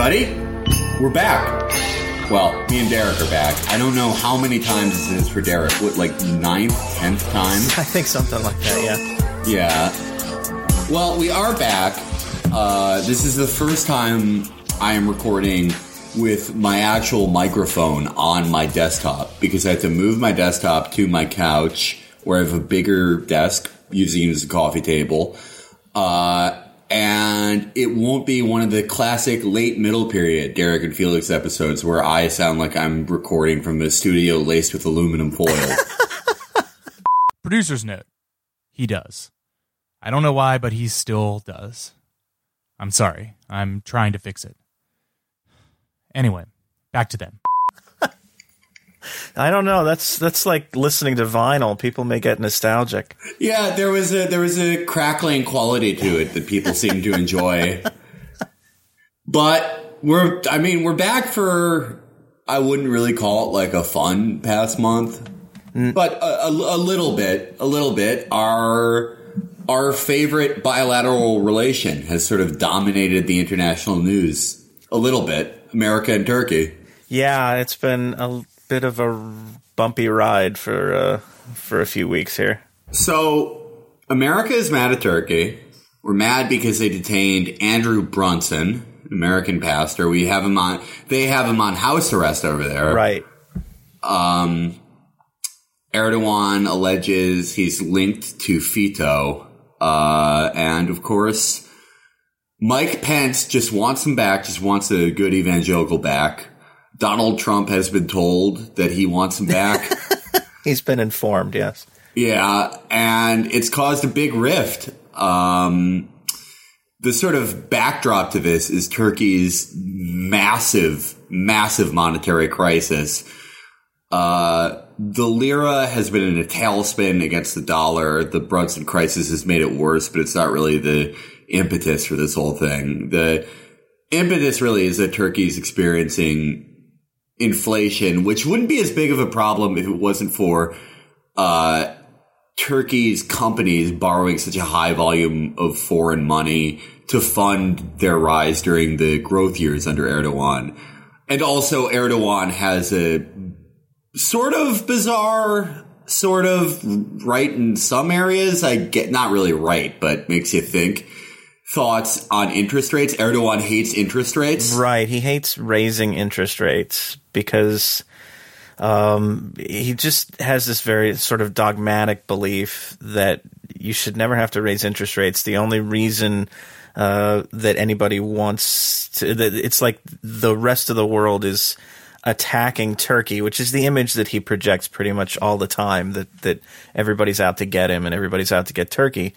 everybody. We're back. Well, me and Derek are back. I don't know how many times this is for Derek. What, like ninth, tenth time? I think something like that, yeah. Yeah. Well, we are back. Uh, this is the first time I am recording with my actual microphone on my desktop because I have to move my desktop to my couch where I have a bigger desk using it as a coffee table. Uh, and it won't be one of the classic late middle period Derek and Felix episodes where I sound like I'm recording from a studio laced with aluminum foil. Producer's note. He does. I don't know why, but he still does. I'm sorry. I'm trying to fix it. Anyway, back to them. I don't know. That's that's like listening to vinyl. People may get nostalgic. Yeah, there was a there was a crackling quality to it that people seem to enjoy. But we're I mean, we're back for I wouldn't really call it like a fun past month. Mm. But a, a, a little bit, a little bit. Our our favorite bilateral relation has sort of dominated the international news a little bit. America and Turkey. Yeah, it's been a bit of a bumpy ride for uh, for a few weeks here. So America is mad at Turkey. We're mad because they detained Andrew Brunson, an American pastor. We have him on. They have him on house arrest over there. Right. Um, Erdogan alleges he's linked to FETO, uh, and of course, Mike Pence just wants him back. Just wants a good evangelical back. Donald Trump has been told that he wants him back. He's been informed, yes. Yeah, and it's caused a big rift. Um, the sort of backdrop to this is Turkey's massive, massive monetary crisis. Uh, the lira has been in a tailspin against the dollar. The Brunson crisis has made it worse, but it's not really the impetus for this whole thing. The impetus really is that Turkey's experiencing inflation, which wouldn't be as big of a problem if it wasn't for uh, Turkey's companies borrowing such a high volume of foreign money to fund their rise during the growth years under Erdogan. And also Erdogan has a sort of bizarre, sort of right in some areas. I get not really right, but makes you think. Thoughts on interest rates? Erdogan hates interest rates. Right. He hates raising interest rates because um, he just has this very sort of dogmatic belief that you should never have to raise interest rates. The only reason uh, that anybody wants to, that it's like the rest of the world is attacking Turkey, which is the image that he projects pretty much all the time that that everybody's out to get him and everybody's out to get Turkey.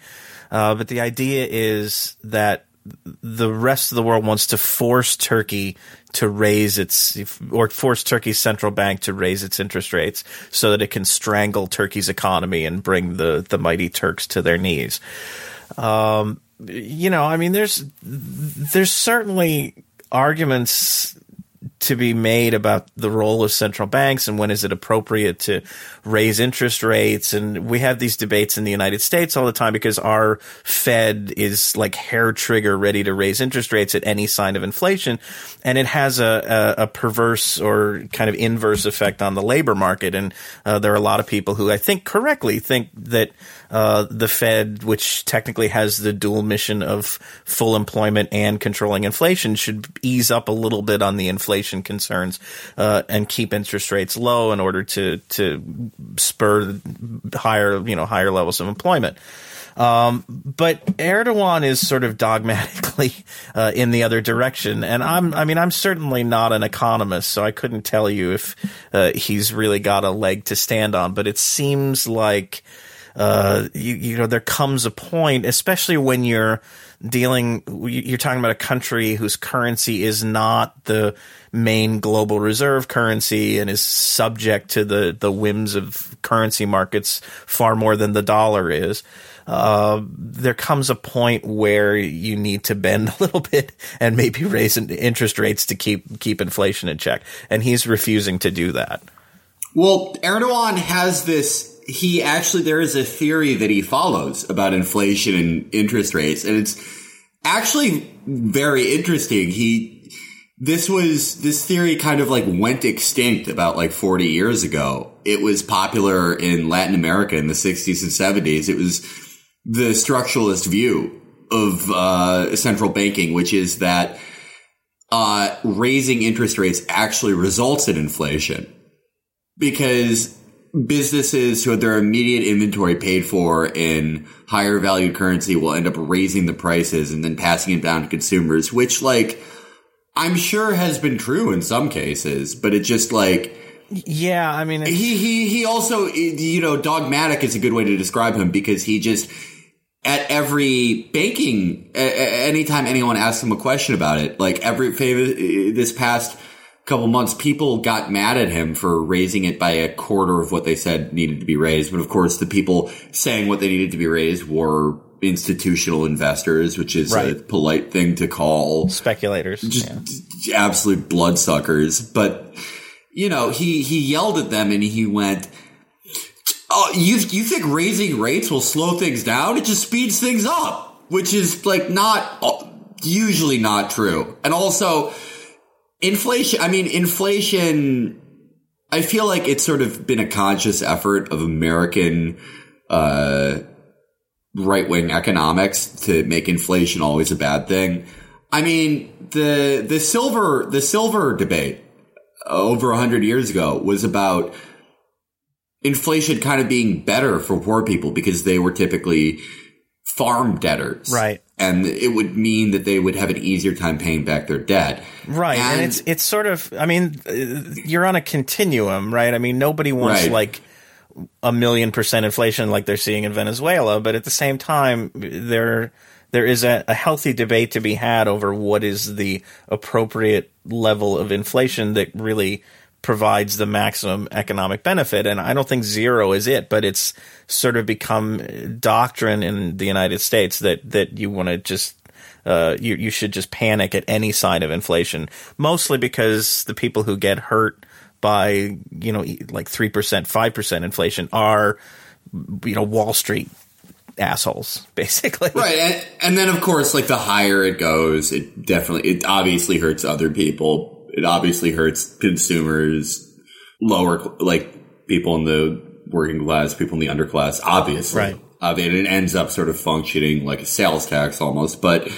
Uh, but the idea is that the rest of the world wants to force Turkey to raise its or force Turkey's central bank to raise its interest rates so that it can strangle Turkey's economy and bring the the mighty Turks to their knees. Um, you know, I mean, there's there's certainly arguments to be made about the role of central banks and when is it appropriate to raise interest rates. And we have these debates in the United States all the time because our Fed is like hair trigger ready to raise interest rates at any sign of inflation. And it has a, a, a perverse or kind of inverse effect on the labor market. And uh, there are a lot of people who I think correctly think that uh, the Fed, which technically has the dual mission of full employment and controlling inflation, should ease up a little bit on the inflation concerns uh, and keep interest rates low in order to to spur higher you know higher levels of employment. Um, but Erdogan is sort of dogmatically uh, in the other direction, and I'm I mean I'm certainly not an economist, so I couldn't tell you if uh, he's really got a leg to stand on. But it seems like uh, you, you know, there comes a point, especially when you're dealing, you're talking about a country whose currency is not the main global reserve currency and is subject to the, the whims of currency markets far more than the dollar is. Uh, there comes a point where you need to bend a little bit and maybe raise interest rates to keep keep inflation in check, and he's refusing to do that. Well, Erdogan has this he actually there is a theory that he follows about inflation and interest rates, and it's actually very interesting. He this was this theory kind of like went extinct about like 40 years ago. It was popular in Latin America in the 60s and 70s. It was the structuralist view of uh, central banking, which is that uh, raising interest rates actually results in inflation because businesses who had their immediate inventory paid for in higher valued currency will end up raising the prices and then passing it down to consumers, which like I'm sure has been true in some cases, but it just like yeah, I mean, it's- he he he also you know dogmatic is a good way to describe him because he just at every banking anytime anyone asks him a question about it like every favor this past couple months people got mad at him for raising it by a quarter of what they said needed to be raised but of course the people saying what they needed to be raised were institutional investors which is a polite thing to call speculators. just yeah. absolute bloodsuckers. But you know, he he yelled at them and he went, "Oh, you you think raising rates will slow things down? It just speeds things up." Which is like not uh, usually not true. And also, inflation. I mean, inflation. I feel like it's sort of been a conscious effort of American. Uh, right wing economics to make inflation always a bad thing. I mean, the the silver the silver debate uh, over a hundred years ago was about inflation kind of being better for poor people because they were typically farm debtors, Right. And it would mean that they would have an easier time paying back their debt, Right, and, And- it's it's sort of. I mean, you're on a continuum, right? I mean, nobody wants Right. like a million percent inflation like they're seeing in Venezuela, but at the same time, there there is a, a healthy debate to be had over what is the appropriate level of inflation that really provides the maximum economic benefit. And I don't think zero is it, but it's sort of become doctrine in the United States that that you want to just uh, you you should just panic at any sign of inflation, mostly because the people who get hurt by you know like three percent, five percent inflation are you know Wall Street assholes, basically. right? And, and then of course, like the higher it goes, it definitely it obviously hurts other people. It obviously hurts consumers, lower like people in the working class, people in the underclass. Obviously, Right. Uh, and it ends up sort of functioning like a sales tax almost. But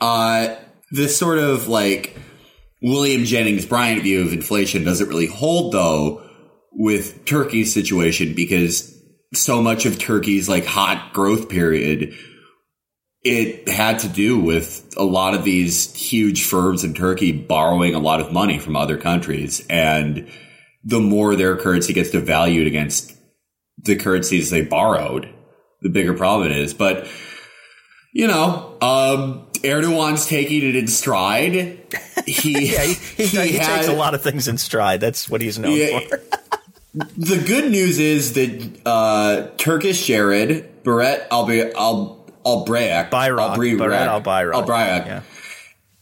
uh, this sort of like William Jennings Bryan view of inflation doesn't really hold though with Turkey's situation because so much of Turkey's like hot growth period it had to do with a lot of these huge firms in Turkey borrowing a lot of money from other countries and the more their currency gets devalued against the currencies they borrowed the bigger problem it is but you know um Erdogan's taking it in stride he Yeah, he, he, he takes a lot of things in stride. That's what he's known Yeah. for. The good news is that uh, Turkish Jared Berat Al Al Albayrak Bayrak, Berat Albayrak. Albayrak, Yeah.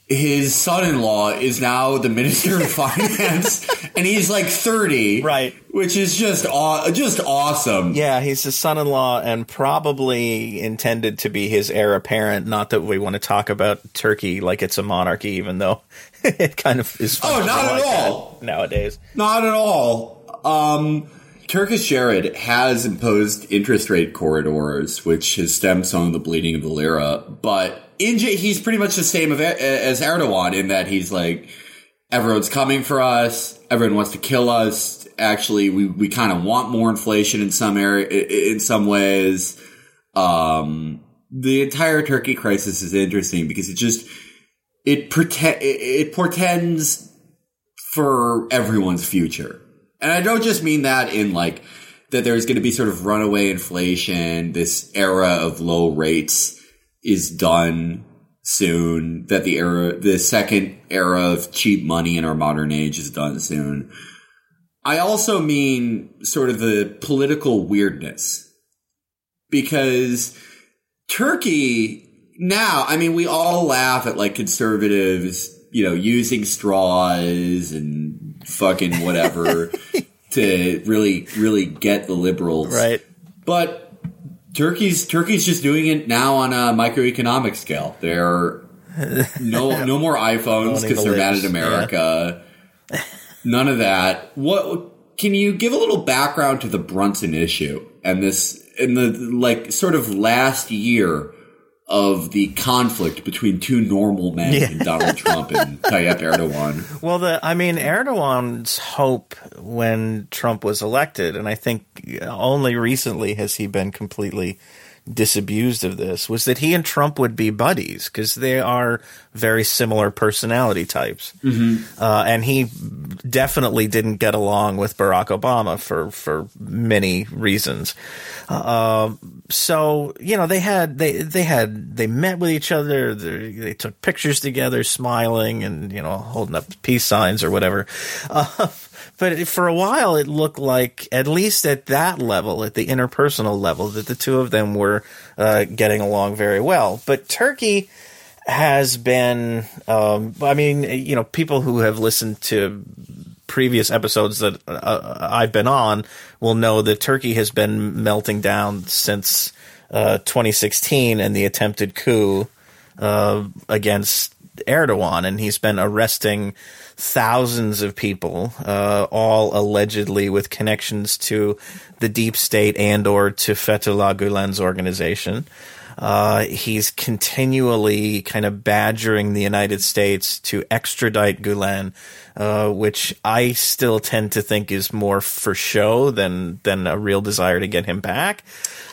his son-in-law is now the minister of finance, and he's like thirty, Right. Which is just aw- just awesome. Yeah, he's his son-in-law and probably intended to be his heir apparent. Not that we want to talk about Turkey like it's a monarchy, even though it kind of is. Oh, not at like all. nowadays. Not at all. Um, Turkish Jared has imposed interest rate corridors, which has stemmed some of the bleeding of the lira. But in he's pretty much the same as Erdogan in that he's like, everyone's coming for us. Everyone wants to kill us. Actually, we, we kind of want more inflation in some area, in some ways. Um, the entire Turkey crisis is interesting because it just, it pretend, it portends for everyone's future. And I don't just mean that in like that there's going to be sort of runaway inflation, this era of low rates is done soon, that the era, the second era of cheap money in our modern age is done soon. I also mean sort of the political weirdness because Turkey now, I mean, we all laugh at like conservatives, you know, using straws and fucking whatever to really, really get the liberals. Right. But Turkey's Turkey's just doing it now on a microeconomic scale. They're no, no more iPhones because they're mad at America. None of that. What can you give a little background to the Brunson issue and this in the like sort of last year of the conflict between two normal men, Yeah. Donald Trump and Tayyip Erdogan? Well, the I mean, Erdogan's hope when Trump was elected, and I think only recently has he been completely disabused of this, was that he and Trump would be buddies because they are very similar personality types, uh, and he definitely didn't get along with Barack Obama for for many reasons. Uh, so you know they had they they had they met with each other. They, they took pictures together, smiling and you know holding up peace signs or whatever. Uh, but for a while, it looked like at least at that level, at the interpersonal level, that the two of them were uh, getting along very well. But Turkey has been, um, I mean, you know, people who have listened to previous episodes that uh, I've been on will know that Turkey has been melting down since uh, 2016 and the attempted coup uh, against Erdogan, and he's been arresting thousands of people, uh, all allegedly with connections to the deep state and or to Fethullah Gulen's organization. Uh, he's continually kind of badgering the United States to extradite Gulen, uh, which I still tend to think is more for show than than a real desire to get him back.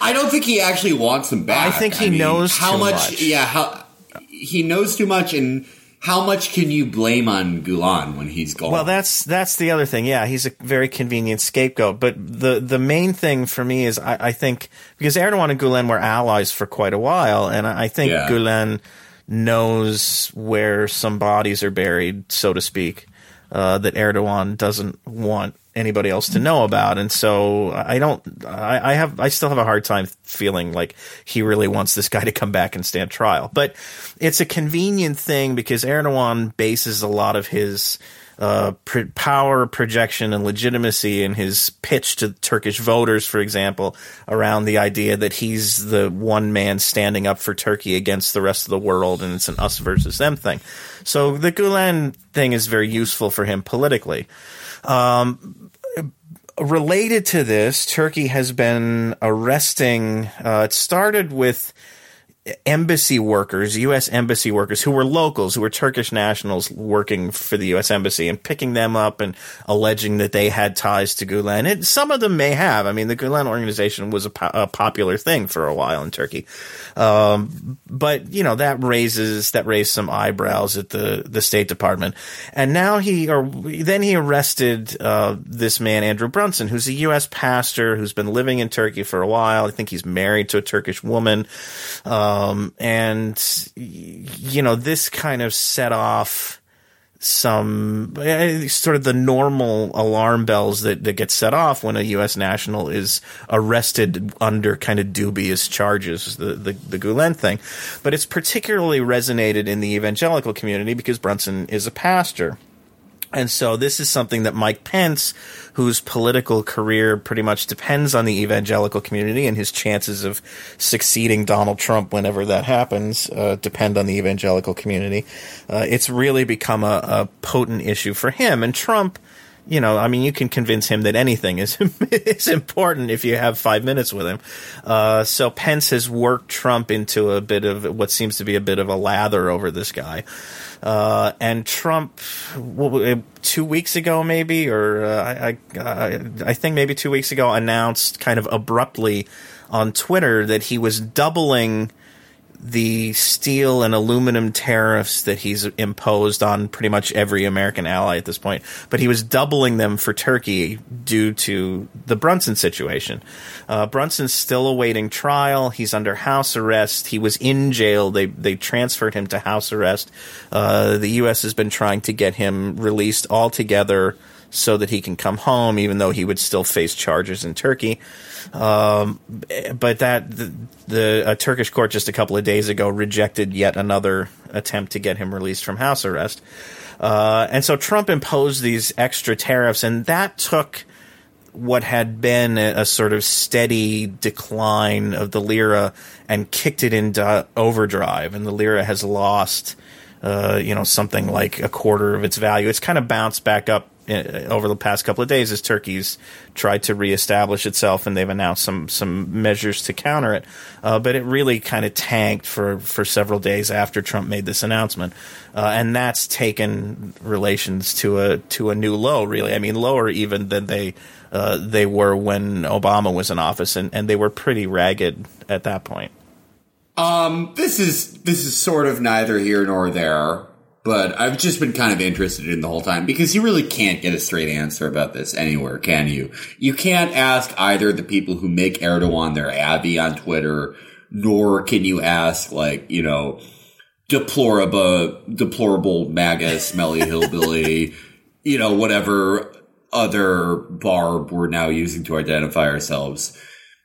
I don't think he actually wants him back. I think he knows how too much, much. Yeah, how he knows too much, and how much can you blame on Gulen when he's gone? Well, that's that's the other thing. Yeah, he's a very convenient scapegoat. But the the main thing for me is I, I think because Erdogan and Gulen were allies for quite a while, and I think Yeah. Gulen knows where some bodies are buried, so to speak, uh, that Erdogan doesn't want anybody else to know about. And so I don't. I, I have. I still have a hard time feeling like he really wants this guy to come back and stand trial. But it's a convenient thing because Erdogan bases a lot of his uh, pr- power projection and legitimacy in his pitch to Turkish voters, for example, around the idea that he's the one man standing up for Turkey against the rest of the world, and it's an us versus them thing. So the Gulen thing is very useful for him politically. Um, related to this, Turkey has been arresting. Uh, it started with embassy workers, U.S. embassy workers who were locals, who were Turkish nationals working for the U.S. embassy, and picking them up and alleging that they had ties to Gulen. It, some of them may have. I mean, the Gulen organization was a, po- a popular thing for a while in Turkey, um, but you know that raises that raised some eyebrows at the the State Department. And now he or then he arrested uh, this man Andrew Brunson, who's a U.S. pastor who's been living in Turkey for a while. I think he's married to a Turkish woman. Um, and you know, this kind of set off some uh, sort of the normal alarm bells that, that get set off when a U.S. national is arrested under kind of dubious charges, the, the, the Gulen thing. But it's particularly resonated in the evangelical community because Brunson is a pastor. And so this is something that Mike Pence, whose political career pretty much depends on the evangelical community and his chances of succeeding Donald Trump whenever that happens, uh, depend on the evangelical community. Uh, it's really become a, a potent issue for him. And Trump, you know, I mean, you can convince him that anything is is important if you have five minutes with him. Uh, so Pence has worked Trump into a bit of what seems to be a bit of a lather over this guy. Uh, and Trump, it, two weeks ago, maybe, or uh, I, I, I think maybe two weeks ago, announced kind of abruptly on Twitter that he was doubling the steel and aluminum tariffs that he's imposed on pretty much every American ally at this point, but he was doubling them for Turkey due to the Brunson situation. Uh, Brunson's still awaiting trial. He's under house arrest. He was in jail. They they transferred him to house arrest. Uh, the U.S. has been trying to get him released altogether so that he can come home, even though he would still face charges in Turkey. Um, but that the, the Turkish court just a couple of days ago rejected yet another attempt to get him released from house arrest. Uh, and so Trump imposed these extra tariffs, and that took what had been a, a, sort of steady decline of the lira and kicked it into overdrive, and the lira has lost, uh, you know, something like a quarter of its value. It's kind of bounced back up over the past couple of days as Turkey's tried to reestablish itself, and they've announced some some measures to counter it. Uh, but it really kind of tanked for for several days after Trump made this announcement, uh, and that's taken relations to a to a new low. Really, I mean, lower even than they uh, they were when Obama was in office, and, and they were pretty ragged at that point. Um, this is this is sort of neither here nor there but I've just been kind of interested in the whole time because you really can't get a straight answer about this anywhere, can you? You can't ask either the people who make Erdogan their Abby on Twitter, nor can you ask like, you know, deplorable, deplorable MAGA smelly hillbilly, you know, whatever other barb we're now using to identify ourselves.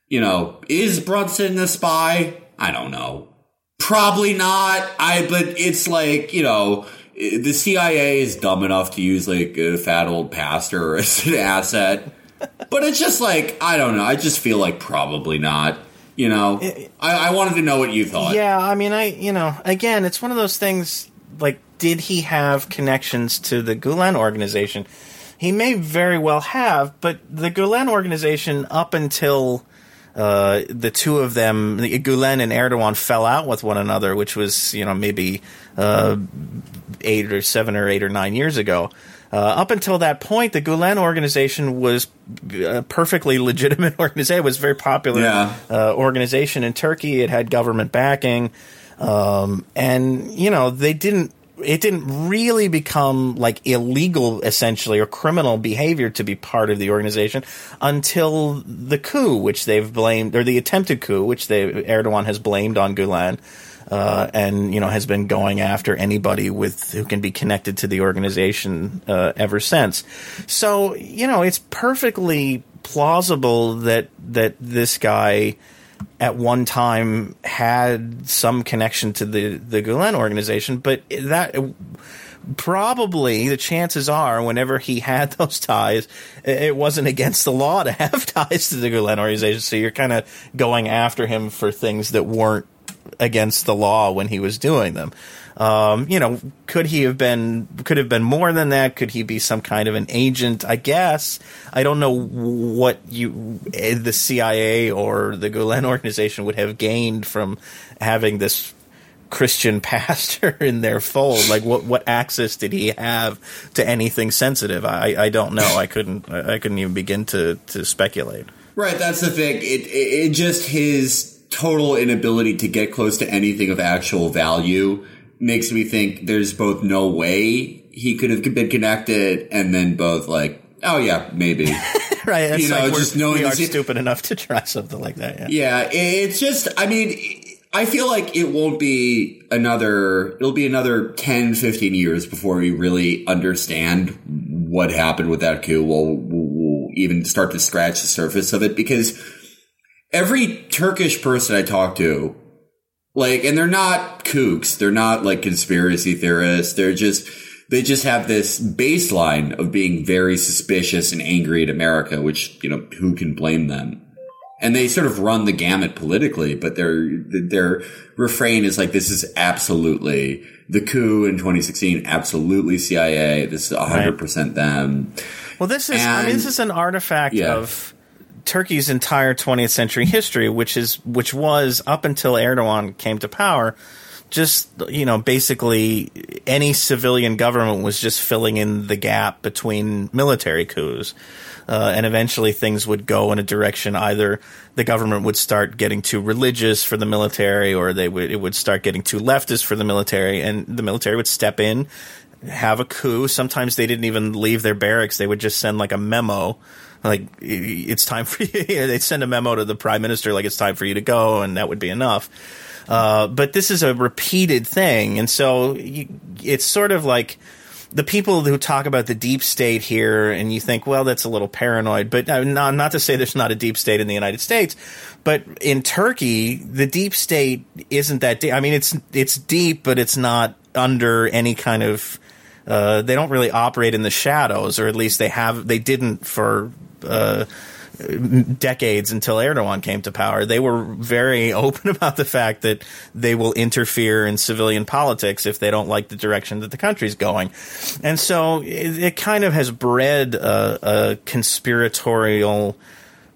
You know, is Brunson a spy? I don't know. Probably not. I, but it's like, you know, the CIA is dumb enough to use like a fat old pastor as an asset. But it's just like, I don't know. I just feel like probably not. You know, I, I wanted to know what you thought. Yeah, I mean, I, you know, again, it's one of those things like, did he have connections to the Gulen organization? He may very well have, but the Gulen organization, up until uh, the two of them, Gulen and Erdogan, fell out with one another, which was you know maybe uh, eight or seven or eight or nine years ago. Uh, up until that point, the Gulen organization was a perfectly legitimate organization. It was a very popular yeah. uh, organization in Turkey. It had government backing, um, and you know they didn't it didn't really become like illegal essentially or criminal behavior to be part of the organization until the coup which they've blamed or the attempted coup which they Erdogan has blamed on Gulen uh, and you know has been going after anybody with who can be connected to the organization uh, ever since. So you know it's perfectly plausible that that this guy at one time had some connection to the the Gulen organization, but that probably the chances are whenever he had those ties, it wasn't against the law to have ties to the Gulen organization. So you're kind of going after him for things that weren't against the law when he was doing them. Um, you know, could he have been? Could have been more than that? Could he be some kind of an agent? I guess I don't know what you, the CIA or the Gulen organization would have gained from having this Christian pastor in their fold. Like, what what access did he have to anything sensitive? I I don't know. I couldn't I couldn't even begin to to speculate. Right, that's the thing. It, it, it just his total inability to get close to anything of actual value makes me think there's both no way he could have been connected and then both like, oh yeah, maybe. right. You know, like just knowing we are stupid enough to try something like that. Yeah. yeah. It's just, I mean, I feel like it won't be another, it'll be another 10, 15 years before we really understand what happened with that coup. We'll, we'll even start to scratch the surface of it because every Turkish person I talk to like, and they're not kooks. They're not like conspiracy theorists. They're just, they just have this baseline of being very suspicious and angry at America, which, you know, who can blame them? And they sort of run the gamut politically, but their, their refrain is like, this is absolutely the coup in 2016, absolutely CIA. This is 100% right. them. Well, this is, and, I mean, this is an artifact yeah. of, Turkey's entire 20th century history, which is which was up until Erdogan came to power, just you know basically any civilian government was just filling in the gap between military coups. Uh, and eventually things would go in a direction either the government would start getting too religious for the military or they would it would start getting too leftist for the military and the military would step in have a coup sometimes they didn't even leave their barracks they would just send like a memo like it's time for you. they'd send a memo to the prime minister like it's time for you to go, and that would be enough. Uh, but this is a repeated thing, and so you, it's sort of like the people who talk about the deep state here, and you think, well, that's a little paranoid. But uh, not, to say there's not a deep state in the United States, but in Turkey, the deep state isn't that deep. I mean, it's it's deep, but it's not under any kind of uh, they don't really operate in the shadows, or at least they have they didn't for uh, decades until Erdogan came to power. They were very open about the fact that they will interfere in civilian politics if they don't like the direction that the country's going, and so it, it kind of has bred a, a conspiratorial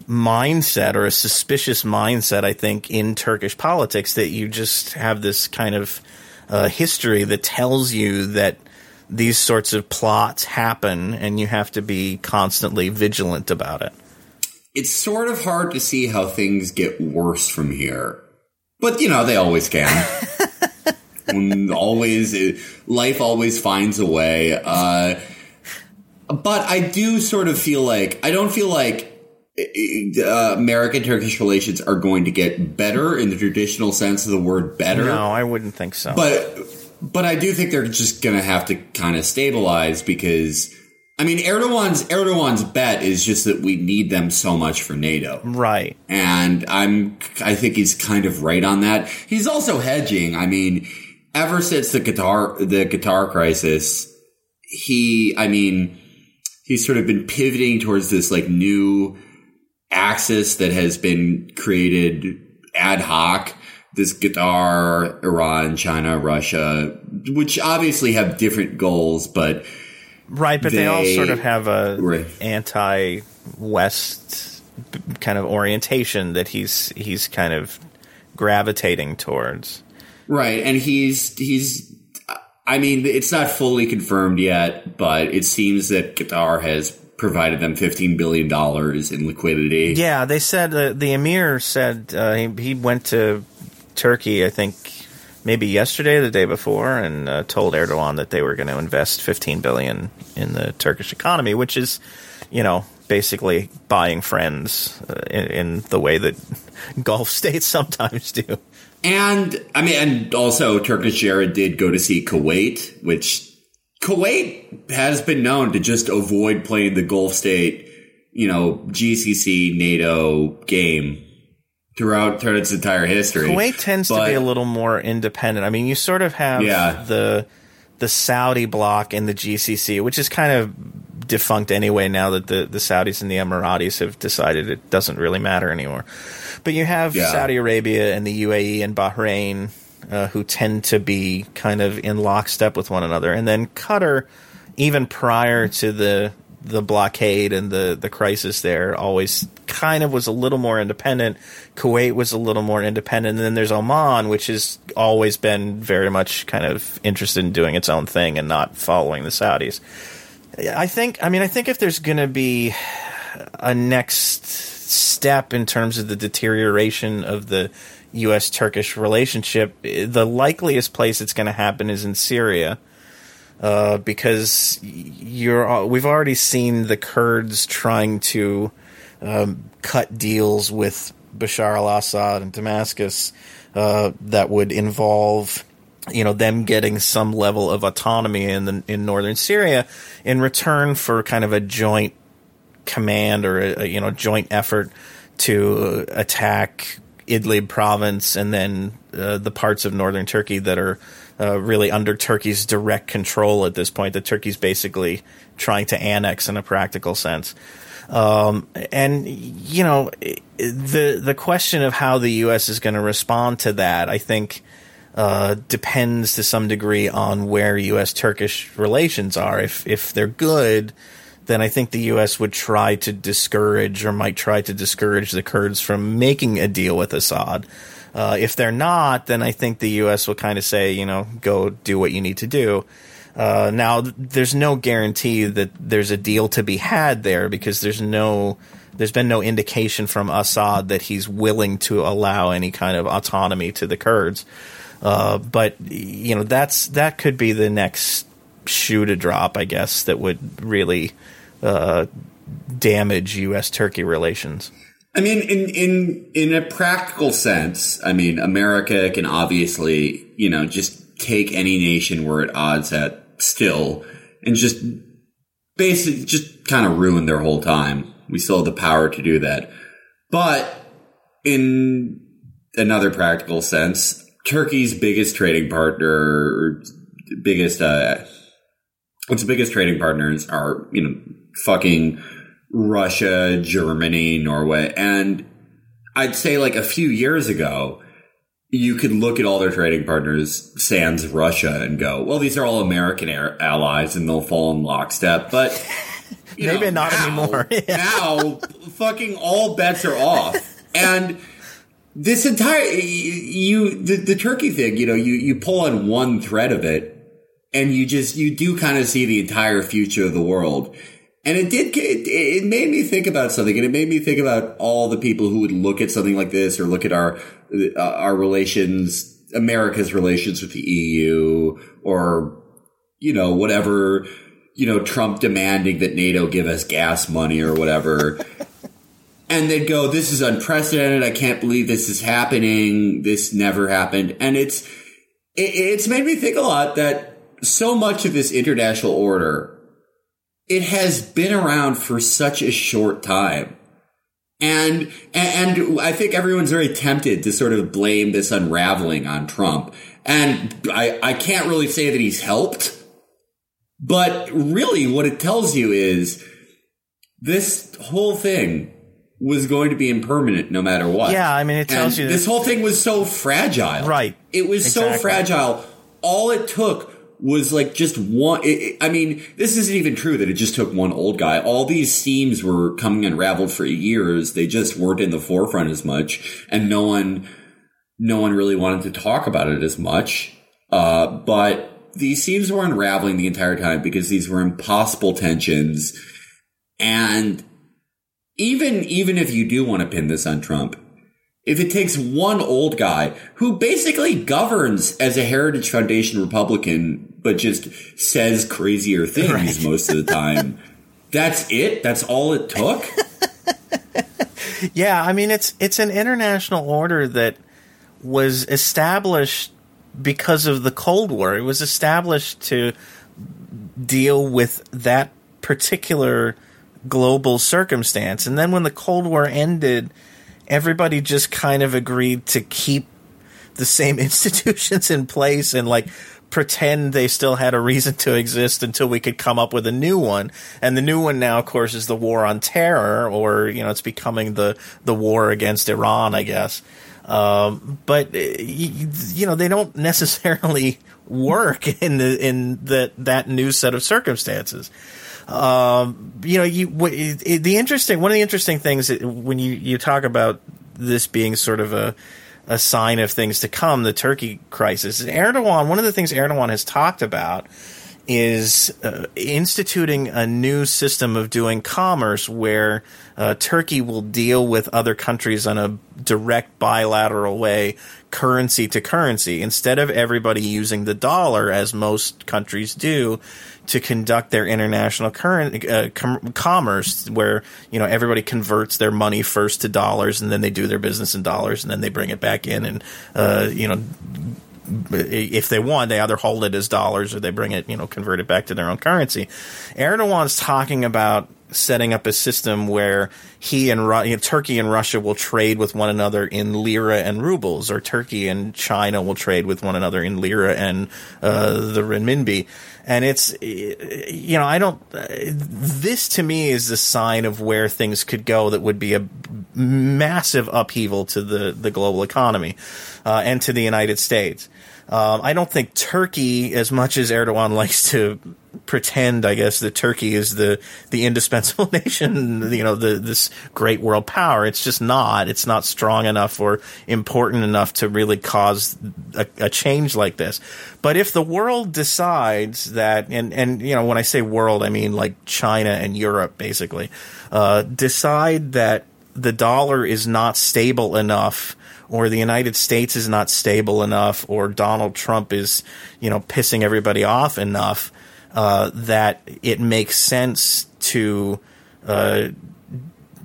mindset or a suspicious mindset, I think, in Turkish politics that you just have this kind of uh, history that tells you that these sorts of plots happen and you have to be constantly vigilant about it. It's sort of hard to see how things get worse from here. But, you know, they always can. always, life always finds a way. Uh, but I do sort of feel like, I don't feel like uh, American Turkish relations are going to get better in the traditional sense of the word better. No, I wouldn't think so. But but I do think they're just going to have to kind of stabilize because I mean Erdogan's Erdogan's bet is just that we need them so much for NATO. Right. And I'm I think he's kind of right on that. He's also hedging. I mean, ever since the Qatar the Qatar crisis, he I mean, he's sort of been pivoting towards this like new axis that has been created ad hoc. This Qatar, Iran, China, Russia, which obviously have different goals, but right, but they, they all sort of have a right. anti-West kind of orientation that he's he's kind of gravitating towards. Right, and he's he's I mean, it's not fully confirmed yet, but it seems that Qatar has provided them $15 billion in liquidity. Yeah, they said uh, the emir said uh, he, he, went to Turkey, I think maybe yesterday, the day before, and uh, told Erdogan that they were going to invest 15 billion in the Turkish economy, which is, you know, basically buying friends uh, in, in the way that Gulf states sometimes do. And I mean, and also Turkish Air did go to see Kuwait, which Kuwait has been known to just avoid playing the Gulf state, you know, GCC NATO game throughout, throughout its entire history. Kuwait tends but, to be a little more independent. I mean, you sort of have yeah. the the Saudi bloc and the GCC, which is kind of defunct anyway now that the, the Saudis and the Emiratis have decided it doesn't really matter anymore. But you have yeah. Saudi Arabia and the UAE and Bahrain uh, who tend to be kind of in lockstep with one another. And then Qatar, even prior to the the blockade and the the crisis there, always kind of was a little more independent. Kuwait was a little more independent, and then there's Oman, which has always been very much kind of interested in doing its own thing and not following the Saudis. I think. I mean, I think if there's going to be a next step in terms of the deterioration of the U.S. Turkish relationship, the likeliest place it's going to happen is in Syria. Uh, because you're, we've already seen the Kurds trying to um, cut deals with Bashar al-Assad and Damascus uh, that would involve, you know, them getting some level of autonomy in the, in northern Syria in return for kind of a joint command or a, you know joint effort to attack Idlib province and then uh, the parts of northern Turkey that are uh, really under Turkey's direct control at this point. That Turkey's basically trying to annex in a practical sense. Um, and you know the the question of how the U.S. is going to respond to that, I think, uh, depends to some degree on where U.S. Turkish relations are. If if they're good, then I think the U.S. would try to discourage or might try to discourage the Kurds from making a deal with Assad. Uh, if they're not, then I think the U.S. will kind of say, you know, go do what you need to do. Uh, now, there's no guarantee that there's a deal to be had there because there's no, there's been no indication from Assad that he's willing to allow any kind of autonomy to the Kurds. Uh, but you know, that's that could be the next shoe to drop, I guess, that would really uh, damage U.S. Turkey relations. I mean, in in in a practical sense, I mean, America can obviously, you know, just take any nation we're at odds at still, and just basically just kind of ruin their whole time. We still have the power to do that, but in another practical sense, Turkey's biggest trading partner, biggest uh, its biggest trading partners are, you know, fucking Russia, Germany, Norway. And I'd say like a few years ago, you could look at all their trading partners, sans Russia, and go, well, these are all American allies and they'll fall in lockstep. But maybe know, not now, anymore. yeah. Now, fucking all bets are off. And this entire, you, the, the Turkey thing, you know, you, you pull on one thread of it and you just, you do kind of see the entire future of the world. And it did, it, it made me think about something and it made me think about all the people who would look at something like this or look at our, uh, our relations, America's relations with the EU or, you know, whatever, you know, Trump demanding that NATO give us gas money or whatever. and they'd go, this is unprecedented. I can't believe this is happening. This never happened. And it's, it, it's made me think a lot that so much of this international order it has been around for such a short time. And, and I think everyone's very tempted to sort of blame this unraveling on Trump. And I, I can't really say that he's helped, but really what it tells you is this whole thing was going to be impermanent no matter what. Yeah, I mean, it tells and you this whole thing was so fragile. Right. It was exactly. so fragile. All it took was like just one. It, it, I mean, this isn't even true that it just took one old guy. All these seams were coming unraveled for years. They just weren't in the forefront as much, and no one, no one really wanted to talk about it as much. Uh, but these seams were unraveling the entire time because these were impossible tensions, and even even if you do want to pin this on Trump, if it takes one old guy who basically governs as a Heritage Foundation Republican, but just says crazier things right. most of the time, that's it? That's all it took? yeah, I mean it's it's an international order that was established because of the Cold War. It was established to deal with that particular global circumstance. And then when the Cold War ended, everybody just kind of agreed to keep the same institutions in place and like pretend they still had a reason to exist until we could come up with a new one. And the new one now, of course, is the war on terror, or you know, it's becoming the the war against Iran, I guess. Um, but you, you know, they don't necessarily work in the in the that new set of circumstances. Um, you know, you it, the interesting one of the interesting things when you you talk about this being sort of a a sign of things to come, the Turkey crisis. Erdogan, one of the things Erdogan has talked about is uh, instituting a new system of doing commerce where uh, Turkey will deal with other countries on a direct bilateral way, currency to currency, instead of everybody using the dollar as most countries do to conduct their international current uh, com- commerce, where you know everybody converts their money first to dollars, and then they do their business in dollars, and then they bring it back in, and uh, you know if they want, they either hold it as dollars or they bring it, you know, convert it back to their own currency. Erdogan's talking about setting up a system where he and Ru- you know, Turkey and Russia will trade with one another in lira and rubles, or Turkey and China will trade with one another in lira and uh, the renminbi. And it's, you know, I don't, this to me is the sign of where things could go that would be a massive upheaval to the, the global economy uh, and to the United States. Um, I don't think Turkey, as much as Erdogan likes to pretend, I guess, that Turkey is the the indispensable nation, you know, the this great world power. It's just not. It's not strong enough or important enough to really cause a, a change like this. But if the world decides that, and and you know, when I say world, I mean like China and Europe, basically, uh, decide that the dollar is not stable enough or the United States is not stable enough, or Donald Trump is, you know, pissing everybody off enough uh, that it makes sense to uh,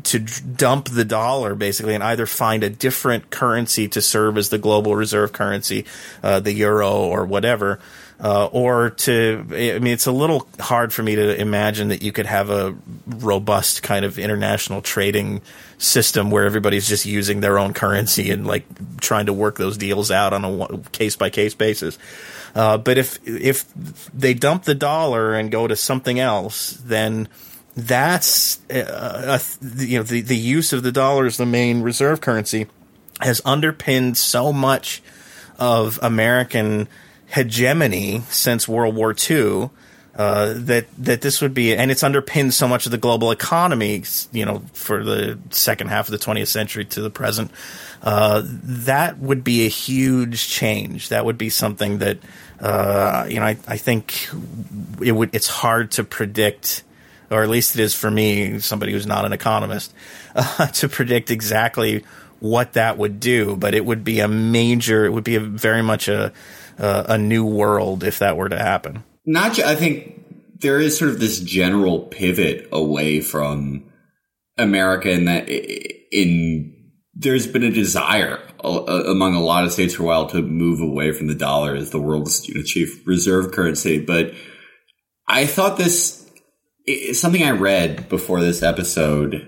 to dump the dollar basically and either find a different currency to serve as the global reserve currency, uh, the euro or whatever, uh, or to, I mean, it's a little hard for me to imagine that you could have a robust kind of international trading system where everybody's just using their own currency and like trying to work those deals out on a case by case basis. Uh, but if if they dump the dollar and go to something else, then that's uh, you know the the use of the dollar as the main reserve currency has underpinned so much of American hegemony since World War II. Uh, that that this would be, and it's underpinned so much of the global economy, you know, for the second half of the 20th century to the present. Uh, that would be a huge change. That would be something that, uh, you know, I, I think it would. It's hard to predict, or at least it is for me, somebody who's not an economist, to predict exactly what that would do. But it would be a major. It would be a very much a uh, a new world if that were to happen. Not, I think there is sort of this general pivot away from America in that in there's been a desire among a lot of states for a while to move away from the dollar as the world's chief reserve currency. But I thought this something I read before this episode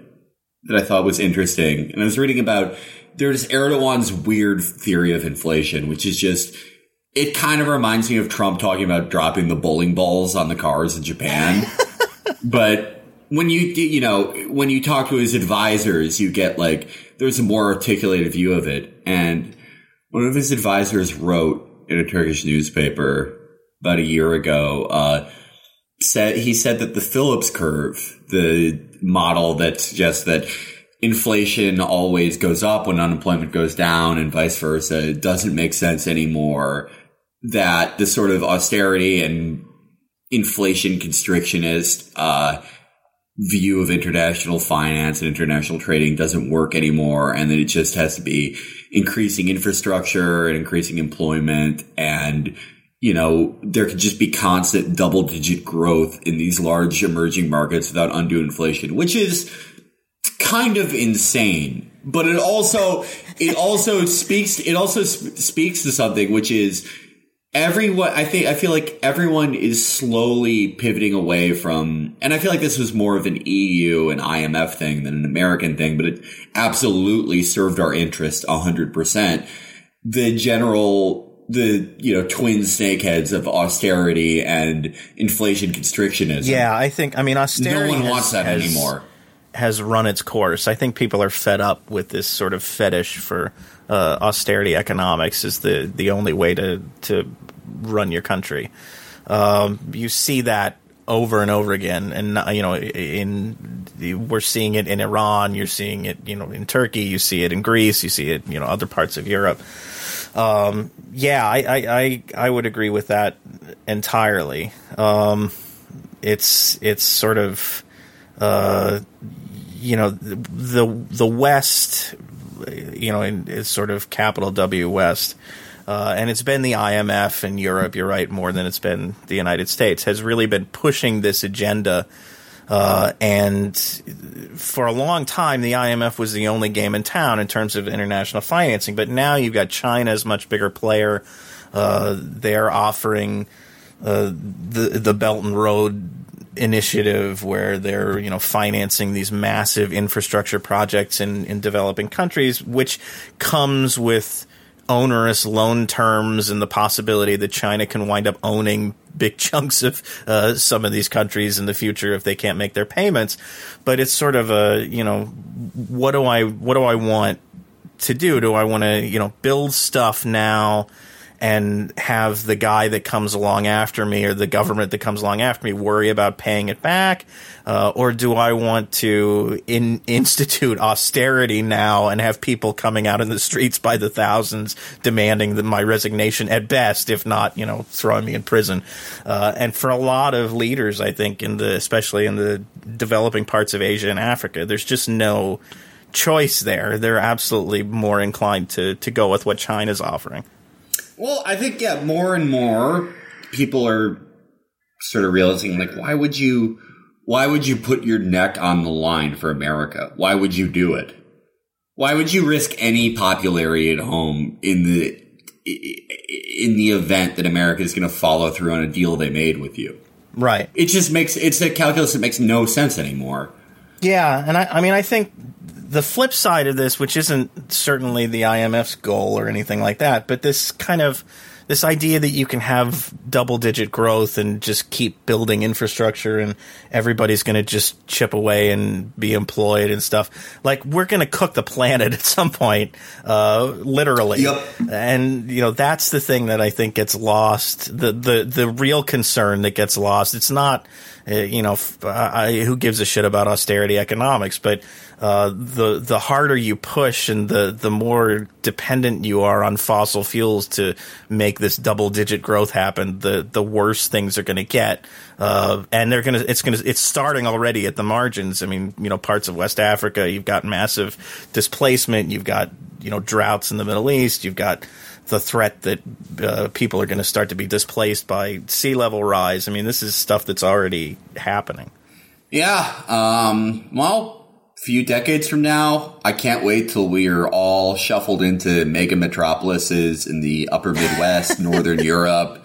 that I thought was interesting, and I was reading about there's Erdogan's weird theory of inflation, which is just it kind of reminds me of Trump talking about dropping the bowling balls on the cars in Japan. but when you you know when you talk to his advisors, you get like there's a more articulated view of it. And one of his advisors wrote in a Turkish newspaper about a year ago. Uh, said he said that the Phillips curve, the model that suggests that inflation always goes up when unemployment goes down and vice versa, doesn't make sense anymore that the sort of austerity and inflation constrictionist uh, view of international finance and international trading doesn't work anymore, and that it just has to be increasing infrastructure and increasing employment and you know, there could just be constant double digit growth in these large emerging markets without undue inflation, which is kind of insane. But it also, it also speaks, it also sp- speaks to something, which is everyone i think i feel like everyone is slowly pivoting away from and i feel like this was more of an eu and imf thing than an american thing but it absolutely served our interest 100% the general the you know twin snakeheads of austerity and inflation constrictionism. Yeah i think i mean austerity no one has, wants that has, anymore has run its course i think people are fed up with this sort of fetish for uh, austerity economics is the the only way to to run your country. Um, you see that over and over again, and you know, in we're seeing it in Iran, you're seeing it, you know, in Turkey, you see it in Greece, you see it, you know, other parts of Europe. Um, yeah, I, I, I, I, would agree with that entirely. Um, it's it's sort of, uh, you know, the the West you know, in, is sort of capital W West. Uh, and it's been the IMF in Europe, you're right, more than it's been the United States, has really been pushing this agenda. Uh, and for a long time, the IMF was the only game in town in terms of international financing. But now you've got China as much bigger player. Uh, they're offering uh, the the Belt and Road initiative where they're you know financing these massive infrastructure projects in in developing countries, which comes with onerous loan terms and the possibility that China can wind up owning big chunks of uh, some of these countries in the future if they can't make their payments. But it's sort of a you know what do I what do I want to do? Do I want to you know build stuff now? And have the guy that comes along after me or the government that comes along after me worry about paying it back? Uh, or do I want to in, institute austerity now and have people coming out in the streets by the thousands demanding the, my resignation at best, if not, you know, throwing me in prison? Uh, and for a lot of leaders, I think, in the especially in the developing parts of Asia and Africa, there's just no choice there. They're absolutely more inclined to to go with what China's offering. Well, I think yeah, more and more people are sort of realizing like, why would you Why would you put your neck on the line for America? Why would you do it? Why would you risk any popularity at home in the in the event that America is going to follow through on a deal they made with you? Right. It just makes it's a calculus that makes no sense anymore. Yeah, and I, I mean, I think the flip side of this, which isn't certainly the IMF's goal or anything like that, but this kind of this idea that you can have double digit growth and just keep building infrastructure and everybody's going to just chip away and be employed and stuff. Like we're going to cook the planet at some point, uh, literally. Yep. And you know that's the thing that I think gets lost. The the the real concern that gets lost. It's not. Uh, you know, I, who gives a shit about austerity economics? But uh, the the harder you push and the the more dependent you are on fossil fuels to make this double digit growth happen, the the worse things are going to get. Uh, and they're gonna it's gonna it's starting already at the margins. I mean, you know, parts of West Africa, you've got massive displacement. You've got you know droughts in the Middle East. You've got the threat that uh, people are going to start to be displaced by sea level rise. I mean, this is stuff that's already happening. Yeah. Um, well, a few decades from now, I can't wait till we are all shuffled into mega metropolises in the upper Midwest, Northern Europe.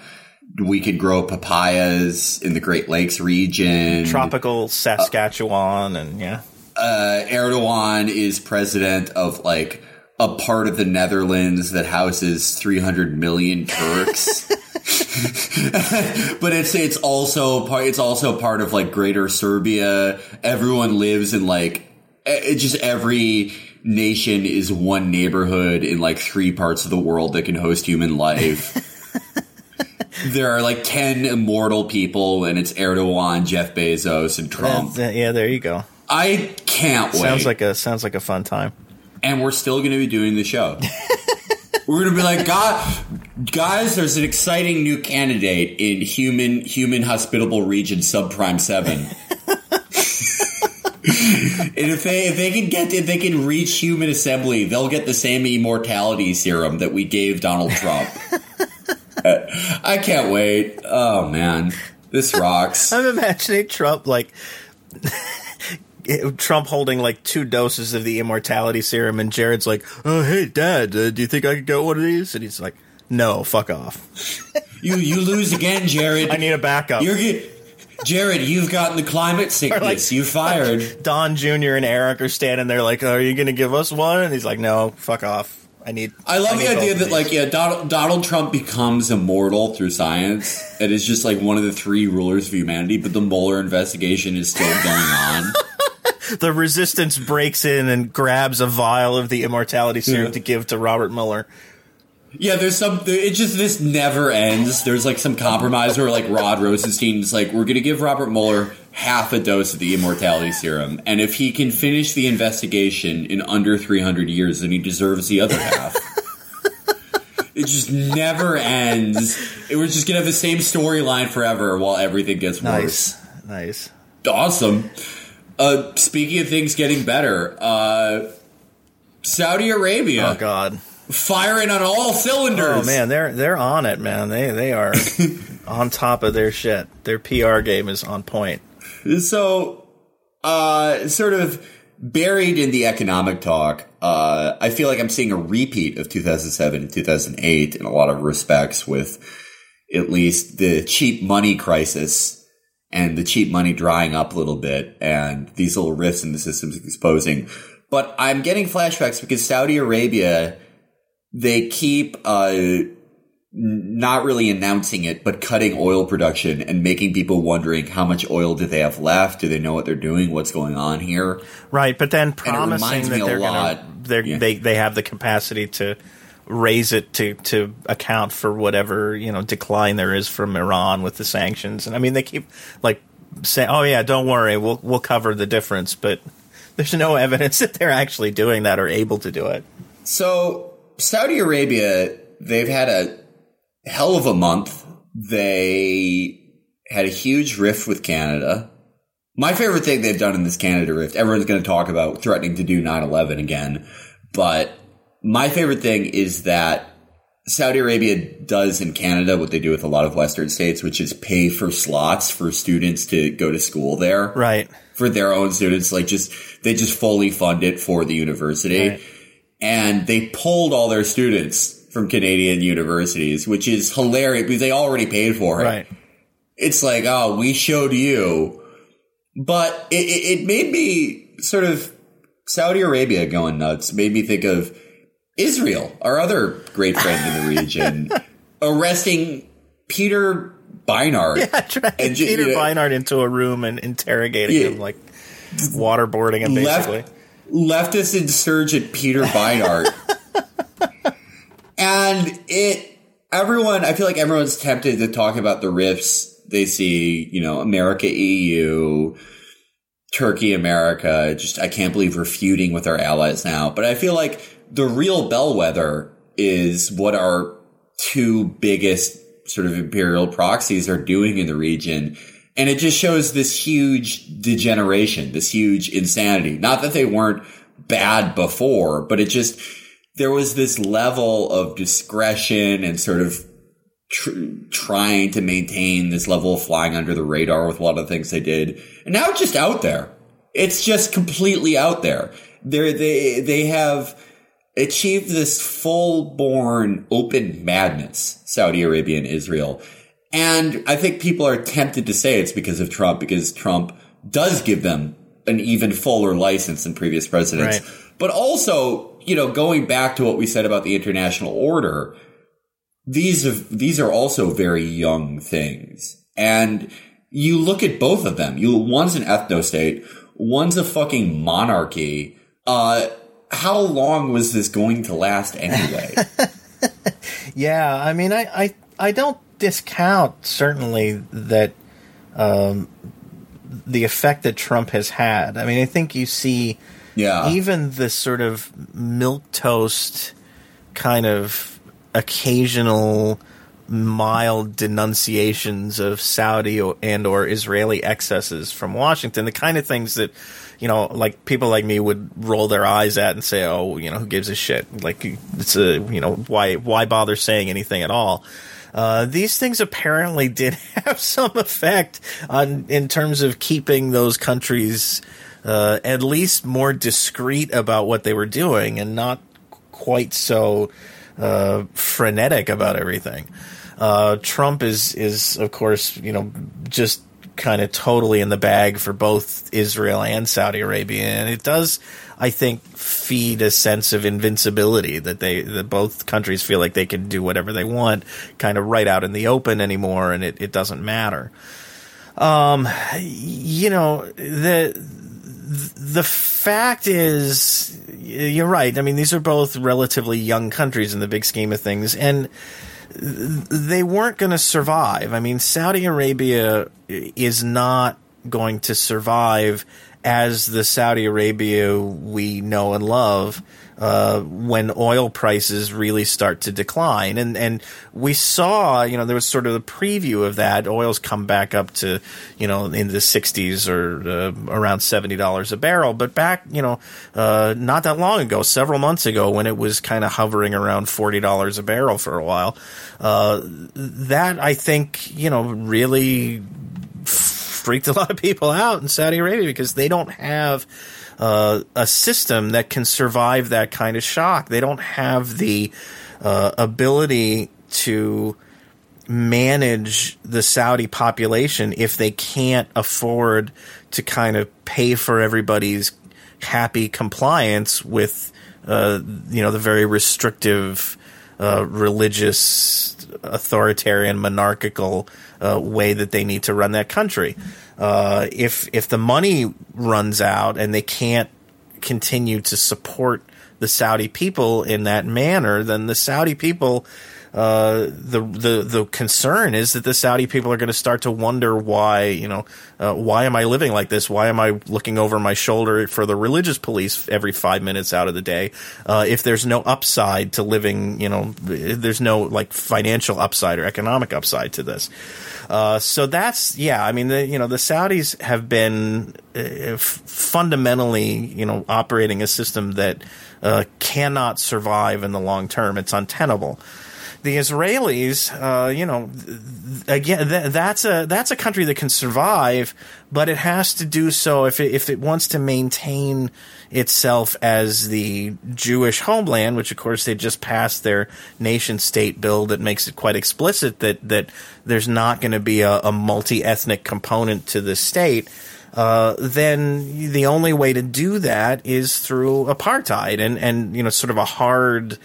We could grow papayas in the Great Lakes region. Tropical Saskatchewan, uh, and yeah. Uh, Erdogan is president of like a part of the Netherlands that houses 300 million Turks. but it's it's also part it's also part of like greater Serbia. Everyone lives in like it just every nation is one neighborhood in like three parts of the world that can host human life. there are like 10 immortal people and it's Erdogan, Jeff Bezos and Trump. yeah, there you go. I can't wait. Sounds like a sounds like a fun time and we're still going to be doing the show. we're going to be like, God, guys, there's an exciting new candidate in human human hospitable region subprime seven. and if they if they can get if they can reach human assembly, they'll get the same immortality serum that we gave Donald Trump. uh, I can't wait. Oh man, this rocks. I'm imagining Trump like Trump holding like two doses of the immortality serum, and Jared's like, "Oh, hey, Dad, uh, do you think I could get one of these?" And he's like, "No, fuck off." you you lose again, Jared. I need a backup. You're get, Jared, you've gotten the climate sickness. Like, you fired. Don Jr. and Eric are standing there like, "Are you going to give us one?" And he's like, "No, fuck off." I need. I love I the idea that, like, yeah, Donald, Donald Trump becomes immortal through science. it is just like one of the three rulers of humanity, but the Mueller investigation is still going on. The resistance breaks in and grabs a vial of the immortality serum yeah. to give to Robert Mueller. Yeah, there's some. It just this never ends. There's like some compromise where like Rod Rosenstein's like, we're gonna give Robert Mueller half a dose of the immortality serum, and if he can finish the investigation in under 300 years, then he deserves the other half. it just never ends. It, we're just gonna have the same storyline forever while everything gets worse. Nice, nice, awesome. Uh, speaking of things getting better, uh, Saudi Arabia. Oh God, firing on all cylinders. Oh man, they're they're on it, man. They they are on top of their shit. Their PR game is on point. So, uh, sort of buried in the economic talk, uh, I feel like I'm seeing a repeat of 2007 and 2008 in a lot of respects, with at least the cheap money crisis and the cheap money drying up a little bit and these little rifts in the systems exposing. But I'm getting flashbacks because Saudi Arabia, they keep, uh, not really announcing it, but cutting oil production and making people wondering how much oil do they have left? Do they know what they're doing? What's going on here? Right. But then promising that they're going to, yeah. they, they have the capacity to, raise it to to account for whatever you know decline there is from Iran with the sanctions. And I mean, they keep like saying, "Oh yeah, don't worry, we'll we'll cover the difference," but there's no evidence that they're actually doing that or able to do it. So Saudi Arabia, they've had a hell of a month. They had a huge rift with Canada. My favorite thing they've done in this Canada rift, everyone's going to talk about threatening to do 9 11 again, but my favorite thing is that Saudi Arabia does in Canada what they do with a lot of Western states, which is pay for slots for students to go to school there. Right. For their own students, like just, they just fully fund it for the university. Right. And they pulled all their students from Canadian universities, which is hilarious because they already paid for it. Right. It's like, oh, we showed you. But it, it, it made me sort of Saudi Arabia going nuts, made me think of Israel, our other great friend in the region, arresting Peter Beinart. Yeah, dragging And ju- Peter you know- Beinart into a room and interrogating Yeah. him, like waterboarding him, basically. left leftist insurgent Peter Beinart. and it everyone I feel like everyone's tempted to talk about the rifts they see, you know, America EU, Turkey America, just I can't believe we're feuding with our allies now. But I feel like the real bellwether is what our two biggest sort of imperial proxies are doing in the region. And it just shows this huge degeneration, this huge insanity. Not that they weren't bad before, but it just, there was this level of discretion and sort of tr- trying to maintain this level of flying under the radar with a lot of the things they did. And now it's just out there. It's just completely out there. They're, they, they have achieved this full born open madness, Saudi Arabia and Israel. And I think people are tempted to say it's because of Trump, because Trump does give them an even fuller license than previous presidents. Right. But also, you know, going back to what we said about the international order, these have, these are also very young things. And you look at both of them. You one's an ethno state, one's a fucking monarchy. Uh how long was this going to last anyway? Yeah, I mean, I, I, I don't discount certainly that um, the effect that Trump has had. I mean, I think you see yeah. even the sort of milk toast kind of occasional mild denunciations of Saudi and or Israeli excesses from Washington, the kind of things that you know, like people like me would roll their eyes at and say, "Oh, you know, who gives a shit?" Like it's a, you know, why why bother saying anything at all? Uh, these things apparently did have some effect on in terms of keeping those countries uh, at least more discreet about what they were doing and not quite so uh, frenetic about everything. Uh, Trump is is of course you know just kind of totally in the bag for both Israel and Saudi Arabia, and it does, I think, feed a sense of invincibility that they that both countries feel like they can do whatever they want, kind of right out in the open anymore, and it, it doesn't matter. Um, you know the the fact is, you're right. I mean, these are both relatively young countries in the big scheme of things, and they weren't going to survive. I mean, Saudi Arabia is not going to survive as the Saudi Arabia we know and love uh, when oil prices really start to decline. And and we saw, you know, there was sort of the preview of that. Oil's come back up to, you know, in the 60s or uh, around $70 a barrel. But back, you know, uh, not that long ago, several months ago, when it was kind of hovering around $40 a barrel for a while, uh, that I think, you know, really freaked a lot of people out in Saudi Arabia because they don't have uh, a system that can survive that kind of shock. They don't have the uh, ability to manage the Saudi population if they can't afford to kind of pay for everybody's happy compliance with uh, you know the very restrictive uh, religious authoritarian monarchical uh, way that they need to run that country. Uh, if if the money runs out and they can't continue to support the Saudi people in that manner, then the Saudi people. Uh, the the the concern is that the Saudi people are going to start to wonder why you know uh, why am I living like this? Why am I looking over my shoulder for the religious police every five minutes out of the day? Uh, if there's no upside to living, you know, there's no like financial upside or economic upside to this. Uh, so that's yeah. I mean, the you know the Saudis have been uh, fundamentally you know operating a system that cannot survive in the long term. It's untenable. The Israelis, uh, you know, again, th- that's a that's a country that can survive, but it has to do so if it, if it wants to maintain itself as the Jewish homeland, which of course they just passed their nation state bill that makes it quite explicit that that there's not going to be a, a multi ethnic component to the state. Uh, then the only way to do that is through apartheid and and you know sort of a hard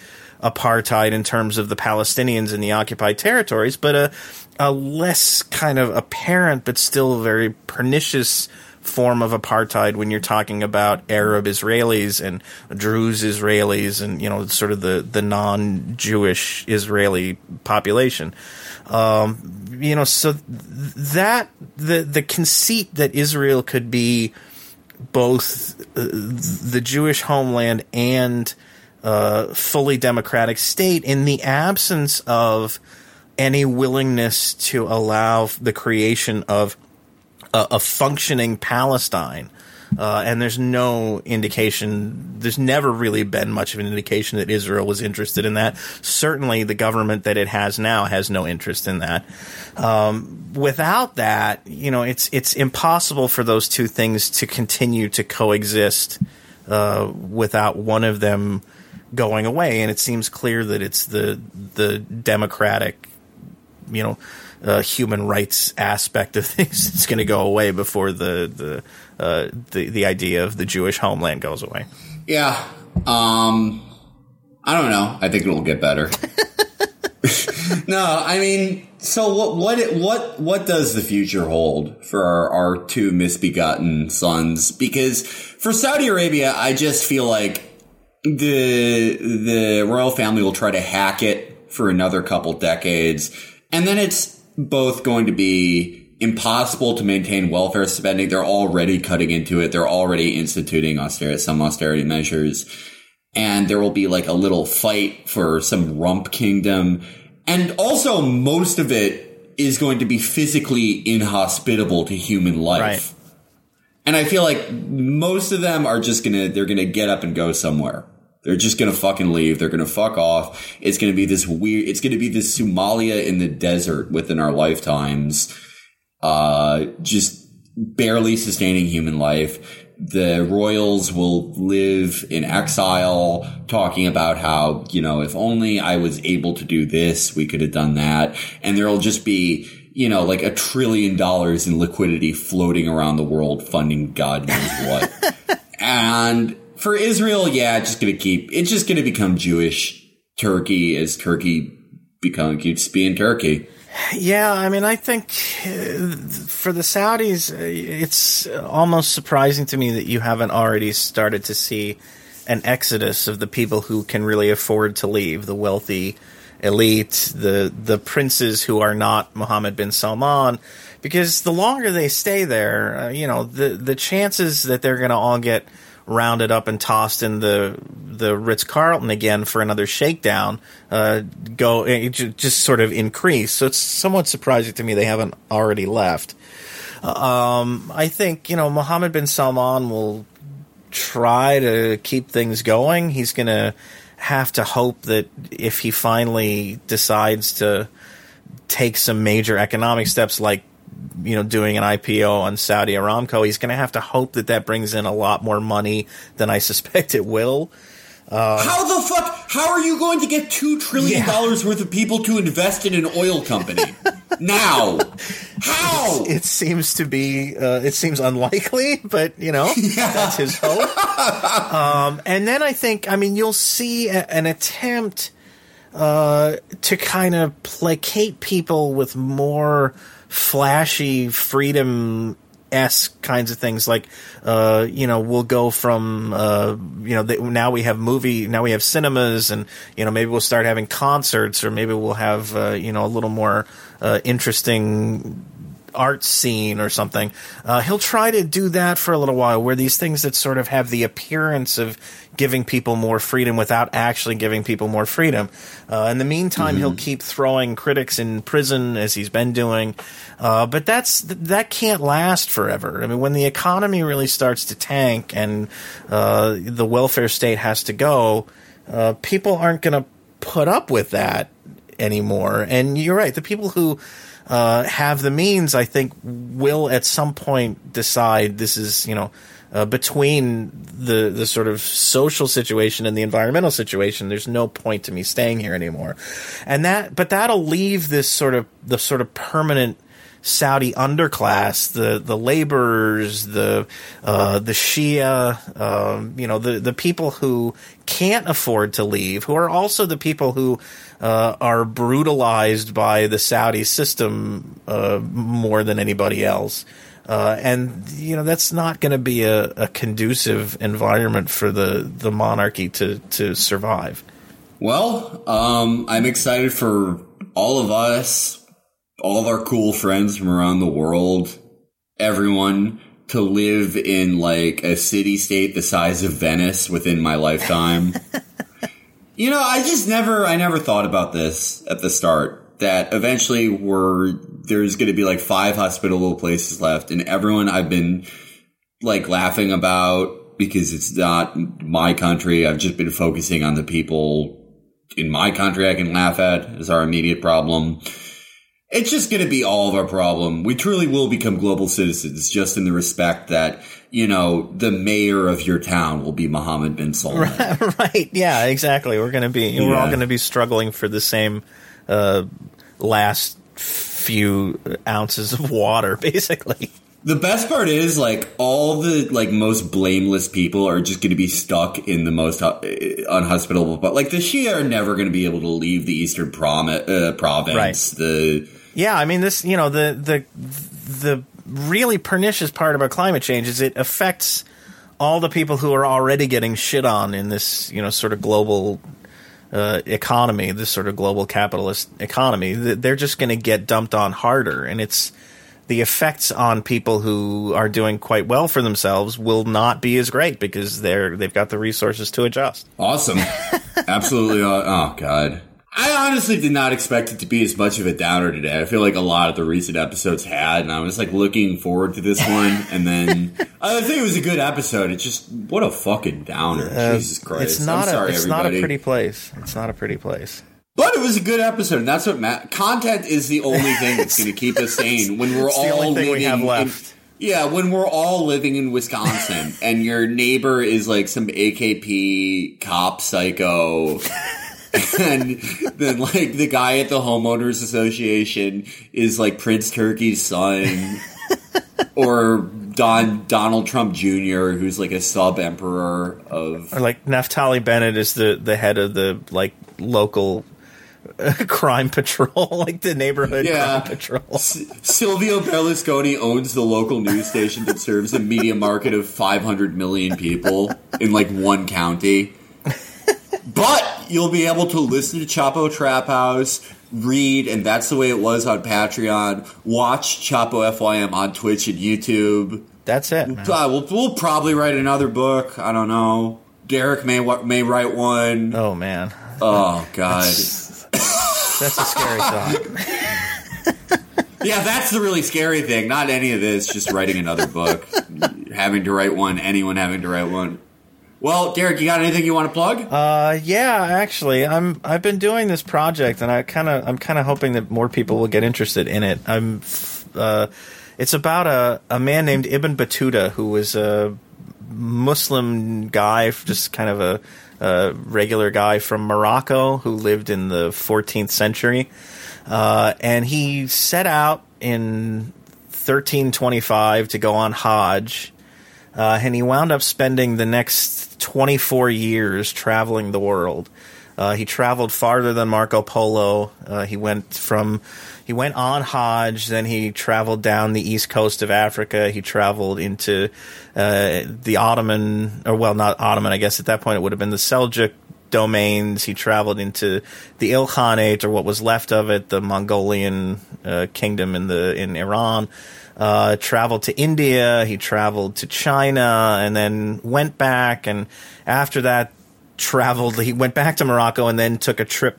apartheid in terms of the Palestinians in the occupied territories, but a, a less kind of apparent but still very pernicious form of apartheid when you're talking about Arab Israelis and Druze Israelis and you know sort of the the non-Jewish Israeli population. Um, you know, so that the the conceit that Israel could be both uh, the Jewish homeland and fully democratic state in the absence of any willingness to allow the creation of a, a functioning Palestine. Uh, and there's no indication, there's never really been much of an indication that Israel was interested in that. Certainly, the government that it has now has no interest in that. Um, without that, you know, it's it's impossible for those two things to continue to coexist uh, without one of them going away. And it seems clear that it's the the democratic, you know, uh, human rights aspect of things that's going to go away before the the, uh, the the idea of the Jewish homeland goes away. Yeah, um, I don't know. I think it'll get better. no, I mean, so what? What? What? What does the future hold for our, our two misbegotten sons? Because for Saudi Arabia, I just feel like the the royal family will try to hack it for another couple decades, and then it's both going to be impossible to maintain welfare spending. They're already cutting into it. They're already instituting austerity, some austerity measures. And there will be like a little fight for some rump kingdom. And also most of it is going to be physically inhospitable to human life. Right. And I feel like most of them are just gonna, they're gonna get up and go somewhere. They're just gonna fucking leave. They're gonna fuck off. It's gonna be this weird. It's gonna be this Somalia in the desert within our lifetimes. Uh, just barely sustaining human life. The royals will live in exile, talking about how you know if only I was able to do this, we could have done that, and there'll just be you know, like a trillion dollars in liquidity floating around the world funding God knows what. and for Israel, yeah, just gonna keep. It's just gonna become Jewish Turkey as Turkey become keeps being Turkey. Yeah, I mean, I think uh, for the Saudis, uh, it's almost surprising to me that you haven't already started to see an exodus of the people who can really afford to leave, the wealthy elite, the the princes who are not Mohammed bin Salman, because the longer they stay there, uh, you know, the the chances that they're going to all get rounded up and tossed in the the Ritz Carlton again for another shakedown uh, go just sort of increase. So it's somewhat surprising to me they haven't already left. Um, I think you know Mohammed bin Salman will try to keep things going. He's going to have to hope that if he finally decides to take some major economic steps like you know, doing an IPO on Saudi Aramco, he's going to have to hope that that brings in a lot more money than I suspect it will. Uh, how the fuck? How are you going to get two trillion dollars yeah. worth of people to invest in an oil company now? How? It, it seems to be. Uh, it seems unlikely, but you know yeah. that's his hope. um, and then I think, I mean, you'll see a, an attempt uh, to kind of placate people with more flashy freedom esque kinds of things. Like uh, you know we'll go from uh, you know the, now we have movie now we have cinemas and you know maybe we'll start having concerts or maybe we'll have uh, you know a little more uh, interesting art scene or something. Uh, he'll try to do that for a little while, where these things that sort of have the appearance of giving people more freedom without actually giving people more freedom. Uh, in the meantime, mm-hmm. he'll keep throwing critics in prison as he's been doing, uh, but that's that can't last forever. I mean, when the economy really starts to tank and uh, the welfare state has to go, uh, people aren't going to put up with that anymore. And you're right. The people who uh, have the means, I think, will at some point decide this is, you know, uh, between the the sort of social situation and the environmental situation, there's no point to me staying here anymore. And that, but that'll leave this sort of the sort of permanent Saudi underclass, the the laborers, the uh, the Shia, um, you know, the the people who can't afford to leave, who are also the people who uh, are brutalized by the Saudi system uh, more than anybody else. Uh, and you know that's not going to be a, a, conducive environment for the, the monarchy to, to survive. Well, um, I'm excited for all of us, all of our cool friends from around the world, everyone to live in like a city state the size of Venice within my lifetime. you know, I just never, I never thought about this at the start that eventually we're there's going to be like five hospitable places left, and everyone I've been like laughing about because it's not my country. I've just been focusing on the people in my country I can laugh at as our immediate problem. It's just going to be all of our problem. We truly will become global citizens just in the respect that, you know, the mayor of your town will be Mohammed bin Salman. right. Yeah, exactly. We're going to be, yeah. we're all going to be struggling for the same, uh, last few ounces of water, basically. The best part is like all the like most blameless people are just going to be stuck in the most uh, unhospitable. But like the Shia are never going to be able to leave the eastern prom- uh, province. Right. The yeah, I mean this. You know the the the really pernicious part about climate change is it affects all the people who are already getting shit on in this you know sort of global uh, economy, this sort of global capitalist economy, they're just going to get dumped on harder, and it's the effects on people who are doing quite well for themselves will not be as great because they're they've got the resources to adjust. Awesome, absolutely. oh God. I honestly did not expect it to be as much of a downer today. I feel like a lot of the recent episodes had, and I was like looking forward to this one. And then I think it was a good episode. It's just what a fucking downer. Uh, Jesus Christ! It's not. I'm sorry, a, it's everybody. not a pretty place. It's not a pretty place. But it was a good episode, and that's what Matt. Content is the only thing that's going to keep us sane when we're all living. we have left. In, yeah, when we're all living in Wisconsin, and your neighbor is like some AKP cop psycho. And then like the guy at the homeowners association is like Prince Turki's son or Don Donald Trump Jr., who's like a sub emperor of or like Naftali Bennett is the the head of the like local uh, crime patrol, like the neighborhood yeah. crime patrol. S- Silvio Berlusconi owns the local news station that serves a media market of 500 million people in like one county. But you'll be able to listen to Chapo Trap House, read, and that's the way it was on Patreon. Watch Chapo FYM on Twitch and YouTube. That's it. Uh, we'll, we'll probably write another book. I don't know. Derek may may write one. Oh man. Oh god. That's, that's a scary thought. yeah, that's the really scary thing. Not any of this. Just writing another book, having to write one. Anyone having to write one. Well, Derek, you got anything you want to plug? Uh, yeah, actually, I'm. I've been doing this project, and I kind of, I'm kind of hoping that more people will get interested in it. I'm. Uh, it's about a a man named Ibn Battuta who was a Muslim guy, just kind of a, a regular guy from Morocco who lived in the 14th century, uh, and he set out in 1325 to go on Hajj. Uh, and he wound up spending the next 24 years traveling the world. Uh, he traveled farther than Marco Polo. Uh, he went from he went on Hajj, then he traveled down the east coast of Africa. He traveled into uh, the Ottoman, or well, not Ottoman. I guess at that point it would have been the Seljuk domains. He traveled into the Ilkhanate, or what was left of it, the Mongolian uh, kingdom in the in Iran uh, traveled to India, he traveled to China, and then went back. And after that, traveled. He went back to Morocco and then took a trip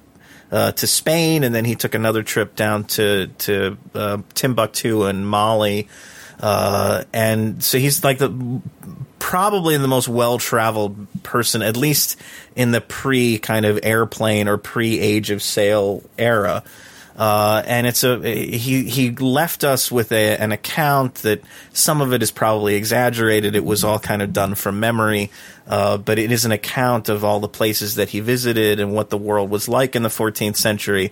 uh, to Spain, and then he took another trip down to to uh, Timbuktu and Mali. Uh, and so he's like the probably the most well traveled person, at least in the pre kind of airplane or pre age of sail era. Uh, and it's a he he left us with a, an account that some of it is probably exaggerated. It was all kind of done from memory, uh, but it is an account of all the places that he visited and what the world was like in the 14th century.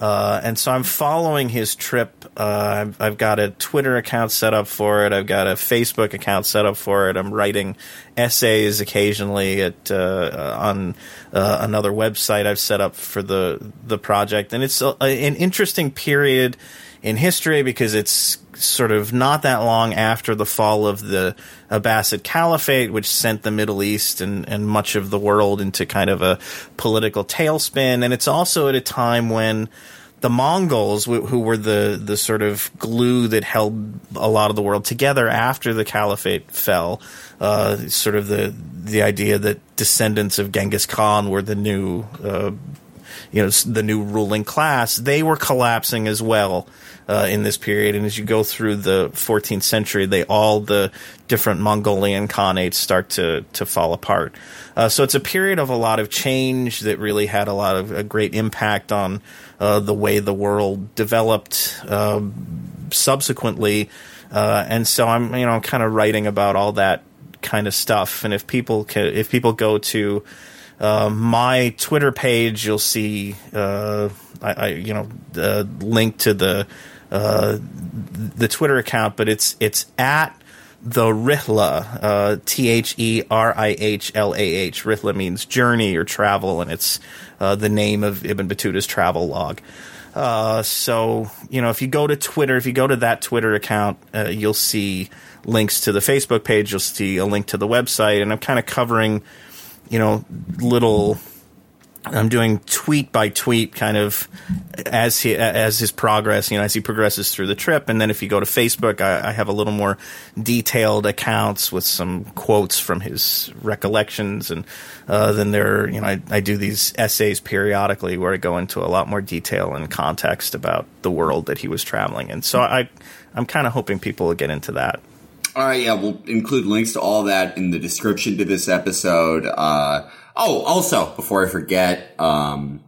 Uh, and so I'm following his trip. Uh, I've, I've, got a Twitter account set up for it. I've got a Facebook account set up for it. I'm writing essays occasionally at uh, on uh, another website I've set up for the the project, and it's a, an interesting period in history because it's sort of not that long after the fall of the Abbasid Caliphate, which sent the Middle East and, and much of the world into kind of a political tailspin. And it's also at a time when the Mongols, who were the, the sort of glue that held a lot of the world together after the Caliphate fell, uh, sort of the the idea that descendants of Genghis Khan were the new, uh, you know, the new ruling class, they were collapsing as well uh, in this period. And as you go through the 14th century, they all the different Mongolian khanates start to to fall apart. Uh, so it's a period of a lot of change that really had a lot of a great impact on uh, the way the world developed um, subsequently. Uh, and so I'm you know kind of writing about all that kind of stuff. And if people can, if people go to uh, my Twitter page, you'll see uh, I, I, you know the link to the uh, the Twitter account, but it's it's at the Rihla, uh, T H E R I H L A H. Rihla means journey or travel, and it's uh, the name of Ibn Battuta's travel log. Uh, so you know, if you go to Twitter, if you go to that Twitter account, uh, you'll see links to the Facebook page. You'll see a link to the website, and I'm kind of covering, you know, little I'm doing tweet by tweet, kind of as he as his progress, you know, as he progresses through the trip. And then if you go to Facebook, I, I have a little more detailed accounts with some quotes from his recollections, and uh, then there, you know, I, I do these essays periodically where I go into a lot more detail and context about the world that he was traveling in. So I, I'm kind of hoping people will get into that. All right, yeah, we'll include links to all that in the description to this episode. Uh, Oh, also, before I forget, um,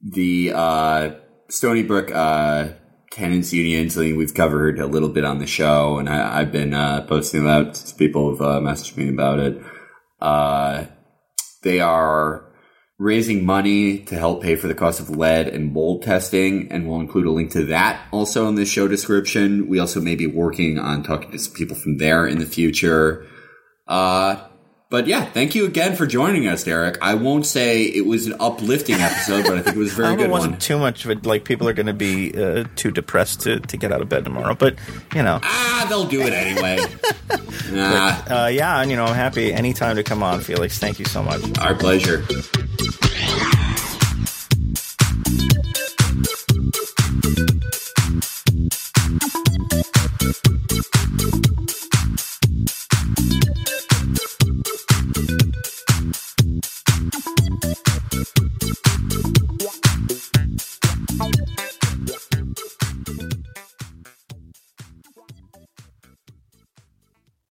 the uh, Stony Brook uh, Tenants Union, something we've covered a little bit on the show, and I, have been uh, posting about. People have uh, messaged me about it. Uh, they are raising money to help pay for the cost of lead and mold testing, and we'll include a link to that also in the show description. We also may be working on talking to some people from there in the future. Uh, but yeah, thank you again for joining us, Derek. I won't say it was an uplifting episode, but I think it was a very good it wasn't one. Too much of it, like people are going to be uh, too depressed to, to get out of bed tomorrow, but you know, ah, they'll do it anyway. nah. But, uh, yeah, and you know, I'm happy anytime to come on, Felix. Thank you so much. Our pleasure.